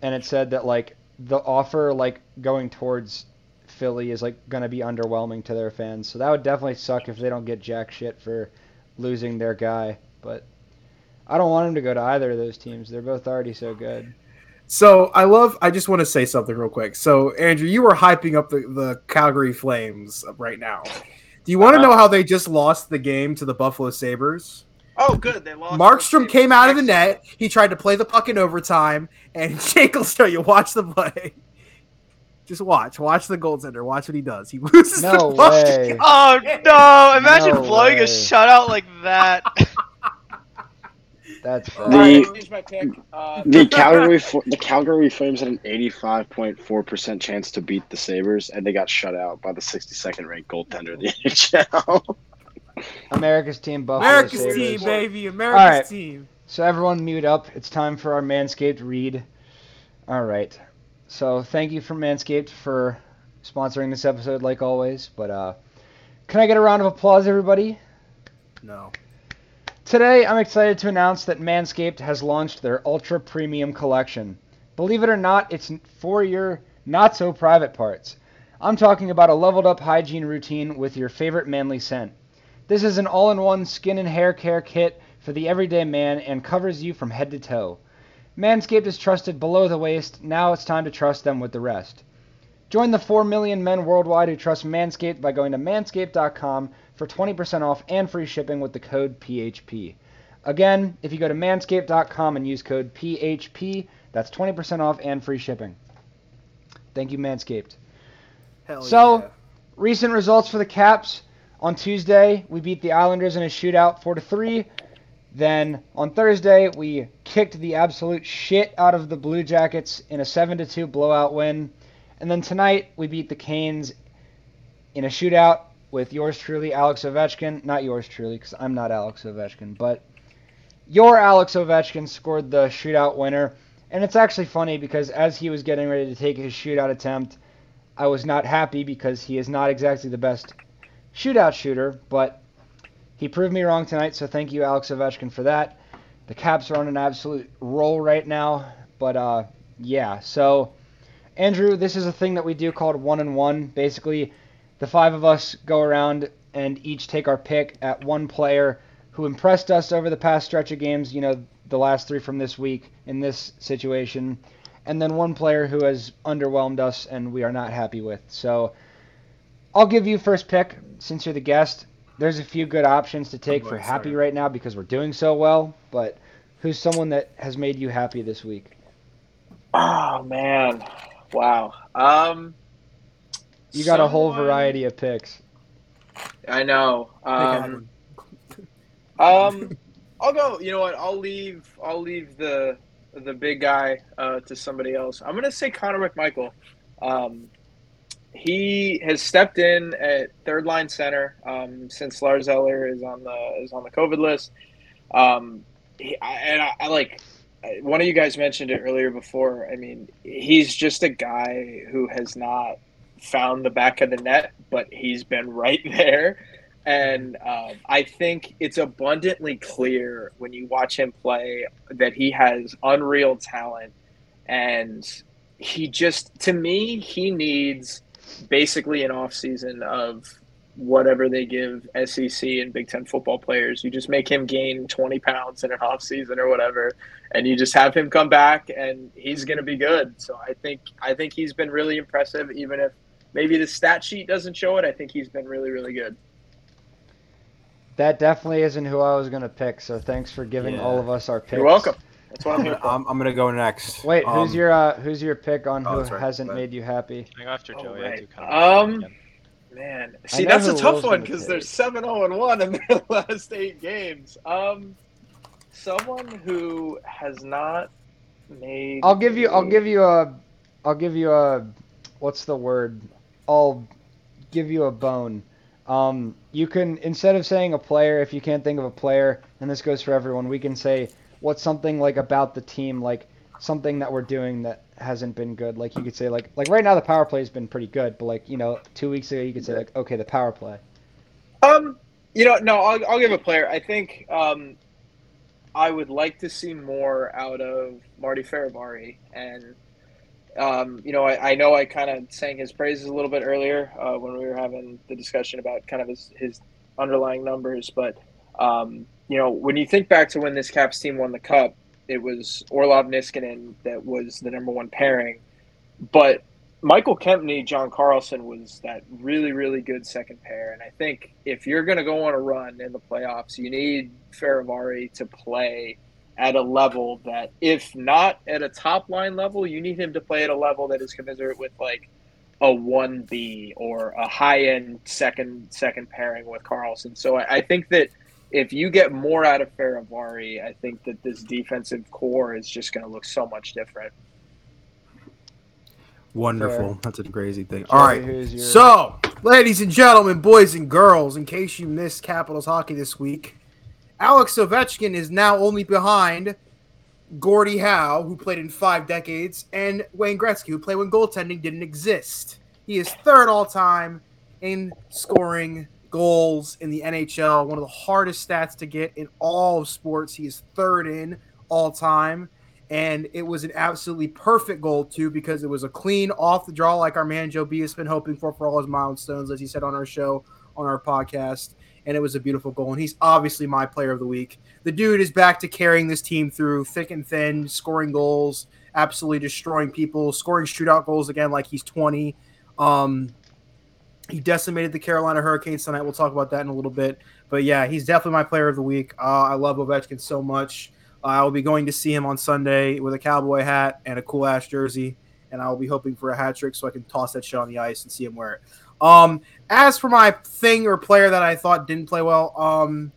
and it said that like the offer like going towards Philly is like gonna be underwhelming to their fans. So that would definitely suck if they don't get jack shit for losing their guy. But I don't want him to go to either of those teams. They're both already so good. So I love. I just want to say something real quick. So Andrew, you were hyping up the, the Calgary Flames right now. Do you want to Uh-huh. know how they just lost the game to the Buffalo Sabres? Oh, good. They lost. Markstrom the came out of the net. He tried to play the puck in overtime, and Jake will show you. Watch the play. Just watch. Watch the goaltender. Watch what he does. He loses No the puck. way. Oh no! Imagine No blowing way. a shutout like that. That's All right, The- my pick. Uh, The Calgary the Calgary Flames had an 85.4% chance to beat the Sabres, and they got shut out by the 62nd ranked goaltender of the NHL. America's team, Buffalo America's Sabres. team, baby. America's right. team. So everyone mute up. It's time for our Manscaped read. All right. So thank you for Manscaped for sponsoring this episode, like always. But uh, can I get a round of applause, everybody? No. Today, I'm excited to announce that Manscaped has launched their Ultra Premium Collection. Believe it or not, it's for your not so private parts. I'm talking about a leveled up hygiene routine with your favorite manly scent. This is an all in one skin and hair care kit for the everyday man and covers you from head to toe. Manscaped is trusted below the waist, now it's time to trust them with the rest. Join the 4 million men worldwide who trust Manscaped by going to manscaped.com for 20% off and free shipping with the code PHP. Again, if you go to manscaped.com and use code PHP, that's 20% off and free shipping. Thank you, Manscaped. Hell So- yeah. Recent results for the Caps. On Tuesday, we beat the Islanders in a shootout 4 to 3. Then on Thursday, we kicked the absolute shit out of the Blue Jackets in a 7 to 2 blowout win. And then tonight, we beat the Canes in a shootout with yours truly, Alex Ovechkin. Not yours truly, because I'm not Alex Ovechkin, but your Alex Ovechkin scored the shootout winner. And it's actually funny because as he was getting ready to take his shootout attempt, I was not happy because he is not exactly the best shootout shooter, but he proved me wrong tonight, so thank you, Alex Ovechkin, for that. The Caps are on an absolute roll right now, but uh, yeah. So, Andrew, this is a thing that we do called one and one. Basically, the five of us go around and each take our pick at one player who impressed us over the past stretch of games. You know, the last three from this week in this situation, and then one player who has underwhelmed us and we are not happy with. So, I'll give you first pick since you're the guest. There's a few good options to take for happy right now because we're doing so well, but who's someone that has made you happy this week? Oh man, wow. Um, You got a whole variety of picks. I know. Um, um, I'll go. You know what? I'll leave. I'll leave the the big guy uh, to somebody else. I'm gonna say Connor McMichael. Um, he has stepped in at third line center um, since Lars Eller is on the is on the COVID list. Um, he, I, and I, I like one of you guys mentioned it earlier before. I mean, he's just a guy who has not found the back of the net, but he's been right there. And um, I think it's abundantly clear when you watch him play that he has unreal talent. And he just, to me, he needs basically an off season of whatever they give SEC and Big Ten football players. You just make him gain 20 pounds in an off season or whatever, and you just have him come back and he's going to be good. So I think I think he's been really impressive, even if maybe the stat sheet doesn't show it. I think he's been really really good. That definitely isn't who I was going to pick, so thanks for giving Yeah. all of us our picks. You're welcome. That's what I'm I'm gonna, for. I'm, I'm gonna go next. Wait, who's Um, your uh, who's your pick on oh, who that's right. hasn't But- made you happy? I go after Oh, Joey? I right. do kind of Um. Man, see that's a tough one because take. they're seven zero and one in their last eight games. Um, someone who has not made. I'll give you I'll give you a I'll give you a what's the word? I'll give you a bone. Um, you can instead of saying a player, if you can't think of a player, and this goes for everyone, we can say what's something like about the team, like something that we're doing that hasn't been good. Like you could say like like right now the power play has been pretty good, but like you know two weeks ago you could say like okay the power play. Um, you know, no, I'll, I'll give a player. I think um, I would like to see more out of Marty Fehervary, and um, you know, I, I know I kind of sang his praises a little bit earlier uh, when we were having the discussion about kind of his, his underlying numbers, but um, you know, when you think back to when this Caps team won the Cup, it was Orlov Niskanen that was the number one pairing, but Michael Kempny, John Carlson was that really, really good second pair. And I think if you're going to go on a run in the playoffs, you need Fehervary to play at a level that, if not at a top line level, you need him to play at a level that is commensurate with like a 1B or a high end second second pairing with Carlson. So I, I think that if you get more out of Fehervary, I think that this defensive core is just going to look so much different. Wonderful. Fair. That's a crazy thing. Joey, All right. your- So Ladies and gentlemen, boys and girls, in case you missed Capitals hockey this week, Alex Ovechkin is now only behind Gordie Howe, who played in five decades, and Wayne Gretzky, who played when goaltending didn't exist. He is third all time in scoring goals in the NHL, one of the hardest stats to get in all of sports. He is third in all time. And it was an absolutely perfect goal, too, because it was a clean off the draw, like our man Joe B has been hoping for for all his milestones, as he said on our show, on our podcast. And it was a beautiful goal. And he's obviously my player of the week. The dude is back to carrying this team through thick and thin, scoring goals, absolutely destroying people, scoring shootout goals again like he's 20. Um, he decimated the Carolina Hurricanes tonight. We'll talk about that in a little bit. But yeah, he's definitely my player of the week. Uh, I love Ovechkin so much. Uh, I will be going to see him on Sunday with a cowboy hat and a cool ass jersey, and I will be hoping for a hat trick so I can toss that shit on the ice and see him wear it. Um, as for my thing or player that I thought didn't play well, um,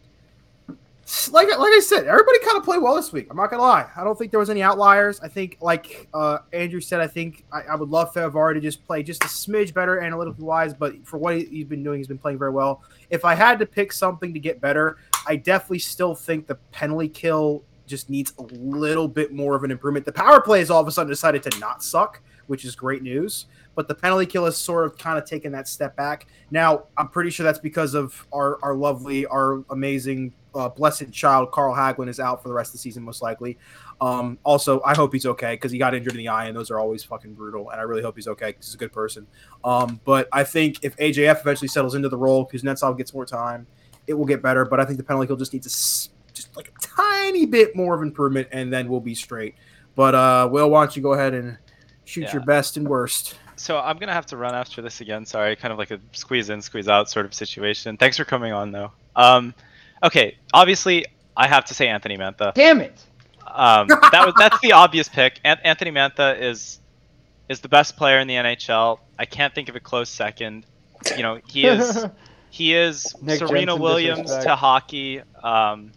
like like I said, everybody kind of played well this week. I'm not gonna lie. I don't think there was any outliers. I think, like uh, Andrew said, I think I, I would love Fehervary to just play just a smidge better analytically wise. But for what he, he's been doing, he's been playing very well. If I had to pick something to get better, I definitely still think the penalty kill just needs a little bit more of an improvement. The power play has all of a sudden decided to not suck, which is great news. But the penalty kill has sort of kind of taken that step back. Now, I'm pretty sure that's because of our, our lovely, our amazing, uh, blessed child, Carl Hagelin, is out for the rest of the season, most likely. Um, also, I hope he's okay because he got injured in the eye, and those are always fucking brutal. And I really hope he's okay because he's a good person. Um, but I think if AJF eventually settles into the role, because Kuznetsov gets more time, it will get better. But I think the penalty kill just needs a, just like a tiny bit more of improvement, and then we'll be straight. But uh, Will, why don't you go ahead and shoot Yeah. your best and worst? So I'm gonna have to run after this again. Sorry, kind of like a squeeze in, squeeze out sort of situation. Thanks for coming on though. Um, okay, obviously I have to say Anthony Mantha. Damn it! Um, that was that's the obvious pick. An- Anthony Mantha is is the best player in the NHL. I can't think of a close second. You know, he is he is Nick Serena Jensen Williams disrespect. to hockey. Um,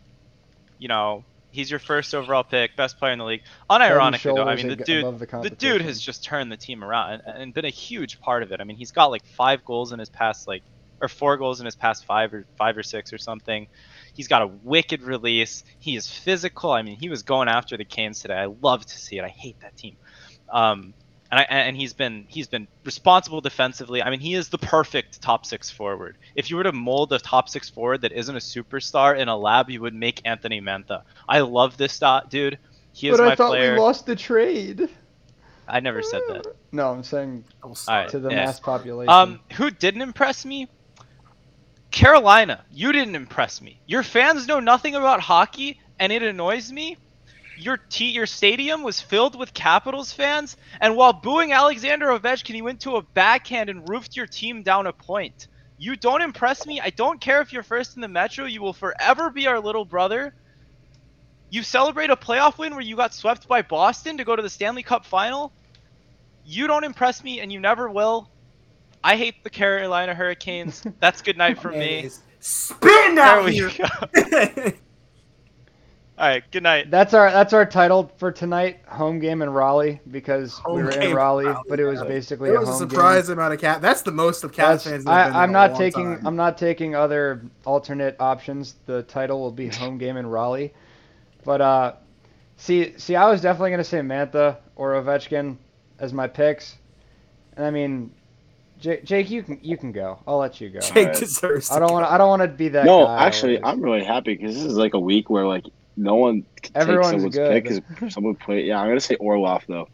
you know, he's your first overall pick, best player in the league. Unironically, though, I mean, the dude, the the dude has just turned the team around and, and been a huge part of it. I mean, he's got like five goals in his past like or four goals in his past five or five or six or something. He's got a wicked release. He is physical. I mean, he was going after the Canes today. I love to see it. I hate that team. Um, and I, and he's been he's been responsible defensively. I mean, he is the perfect top six forward. If you were to mold a top six forward that isn't a superstar in a lab, you would make Anthony Mantha. I love this dot, dude. He is but my I thought player. we lost the trade. I never said that. No, I'm saying Alright, to the yeah. mass population. Um, who didn't impress me? Carolina, you didn't impress me. Your fans know nothing about hockey, and it annoys me. Your t- your stadium was filled with Capitals fans, and while booing Alexander Ovechkin, he went to a backhand and roofed your team down a point. You don't impress me. I don't care if you're first in the Metro. You will forever be our little brother. You celebrate a playoff win where you got swept by Boston to go to the Stanley Cup final. You don't impress me, and you never will. I hate the Carolina Hurricanes. That's good night for me. Spin There out we here. go. All right, good night. That's our that's our title for tonight. Home game in Raleigh because Home we were in in Raleigh, Raleigh, but it was basically It a was a home surprise game. amount of cat. That's the most of cat That's- fans. that been I, I'm there in a not taking time. I'm not taking other alternate options. The title will be home game in Raleigh. But uh, see see I was definitely gonna say Mantha or Ovechkin as my picks. And I mean, J- Jake, you can you can go. I'll let you go. Jake Alright. deserves. I don't want I don't want to be that. no, guy actually, always. I'm really happy because this is like a week where like no one can take Everyone's someone's good. pick because someone play. Yeah, I'm gonna say Orlov though.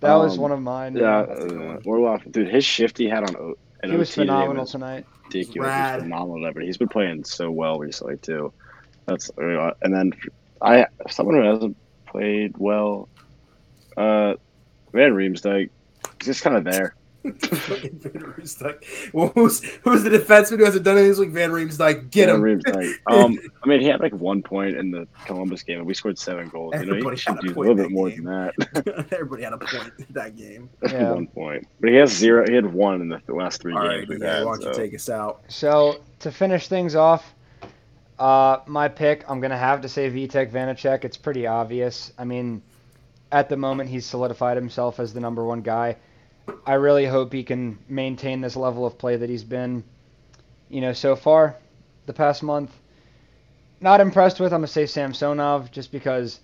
that was um, one of mine. Yeah, that's uh. Orlov, dude, his shift he had on O. an he was OT today phenomenal was tonight. ridiculous. Rad. He's phenomenal ever. He's been playing so well recently too. That's uh, and then I someone who hasn't played well. Uh, Van Riemsdyk, he's just kind of there. Fucking Van Riemsdyk. Well, who's who's the defenseman who hasn't done anything this week? Van Riemsdyk. Get Van him. Riemsdyk. Um, I mean, he had like one point in the Columbus game, and we scored seven goals. You know, Everybody he should had a do a little bit more game. than that. Everybody had a point in that game. Yeah. one point, but he has zero. He had one in the, the last three All games right, yeah, had. why don't you so- take us out? So to finish things off, uh, my pick, I'm gonna have to say Vitek Vanacek. It's pretty obvious. I mean, at the moment, he's solidified himself as the number one guy. I really hope he can maintain this level of play that he's been, you know, so far the past month. Not impressed with, I'm gonna say Samsonov, just because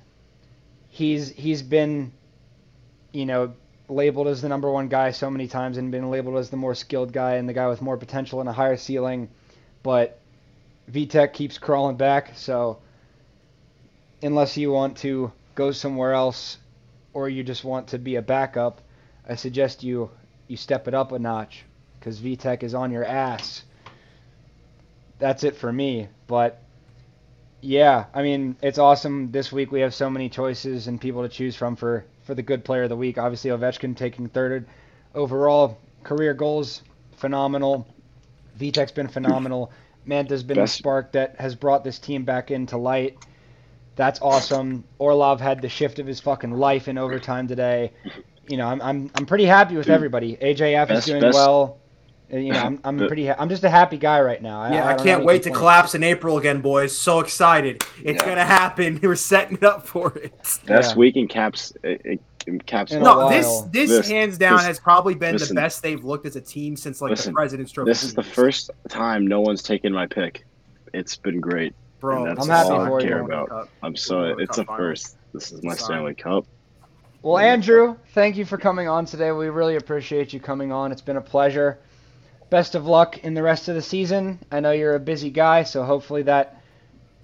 he's he's been, you know, labeled as the number one guy so many times and been labeled as the more skilled guy and the guy with more potential and a higher ceiling, but Vitek keeps crawling back. So unless you want to go somewhere else or you just want to be a backup, I suggest you you step it up a notch because Vitek is on your ass. That's it for me. But yeah, I mean it's awesome. This week we have so many choices and people to choose from for for the good player of the week. Obviously Ovechkin taking third overall. Career goals phenomenal. Vitek's been phenomenal. Mantha's been Best- a spark that has brought this team back into light. That's awesome. Orlov had the shift of his fucking life in overtime today. You know, I'm I'm I'm pretty happy with everybody. AJF is doing best- well. Uh, You know, I'm I'm pretty ha- I'm just a happy guy right now. I, Yeah, I, don't can't wait to complaints. collapse in April again, boys. So excited. It's Yeah. gonna happen. We're setting it up for it. Best Yeah. week in Caps. In Caps. In No, this this This- hands down this- has probably been listen. the best they've looked as a team since like the President's Trophy. This is the first time no one's taken my pick. It's been great. bro. and I'm happy all I for you. care about. I'm so World it's Cup a final. first. This is my Sorry. Stanley Cup. Well, Andrew, thank you for coming on today. We really appreciate you coming on. It's been a pleasure. Best of luck in the rest of the season. I know you're a busy guy, so hopefully that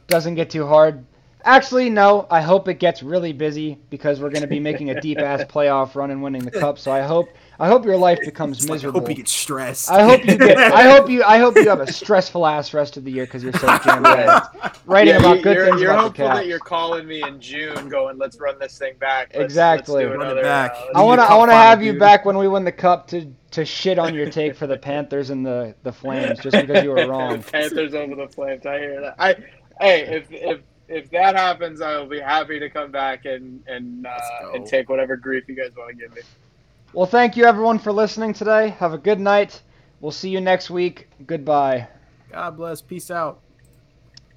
doesn't get too hard. Actually, no. I hope it gets really busy because we're going to be making a deep ass playoff run and winning the cup. So I hope I hope your life becomes It's like, I hope you get stressed. I hope you get. I hope you. I hope you have a stressful ass rest of the year because you're so jam packed. Writing Yeah, about you- good you're, things you're about hopeful the that you're calling me in June, going, "Let's run this thing back." Let's, Exactly. Let's do another, back. uh, I want to. a I cup want to have you dude. back when we win the cup to to shit on your take for the Panthers and the the Flames just because you were wrong. Panthers over the Flames. I hear that. I hey, if if if that happens, I will be happy to come back and and uh, and take whatever grief you guys want to give me. Well, thank you everyone for listening today. Have a good night. We'll see you next week. Goodbye. God bless. Peace out.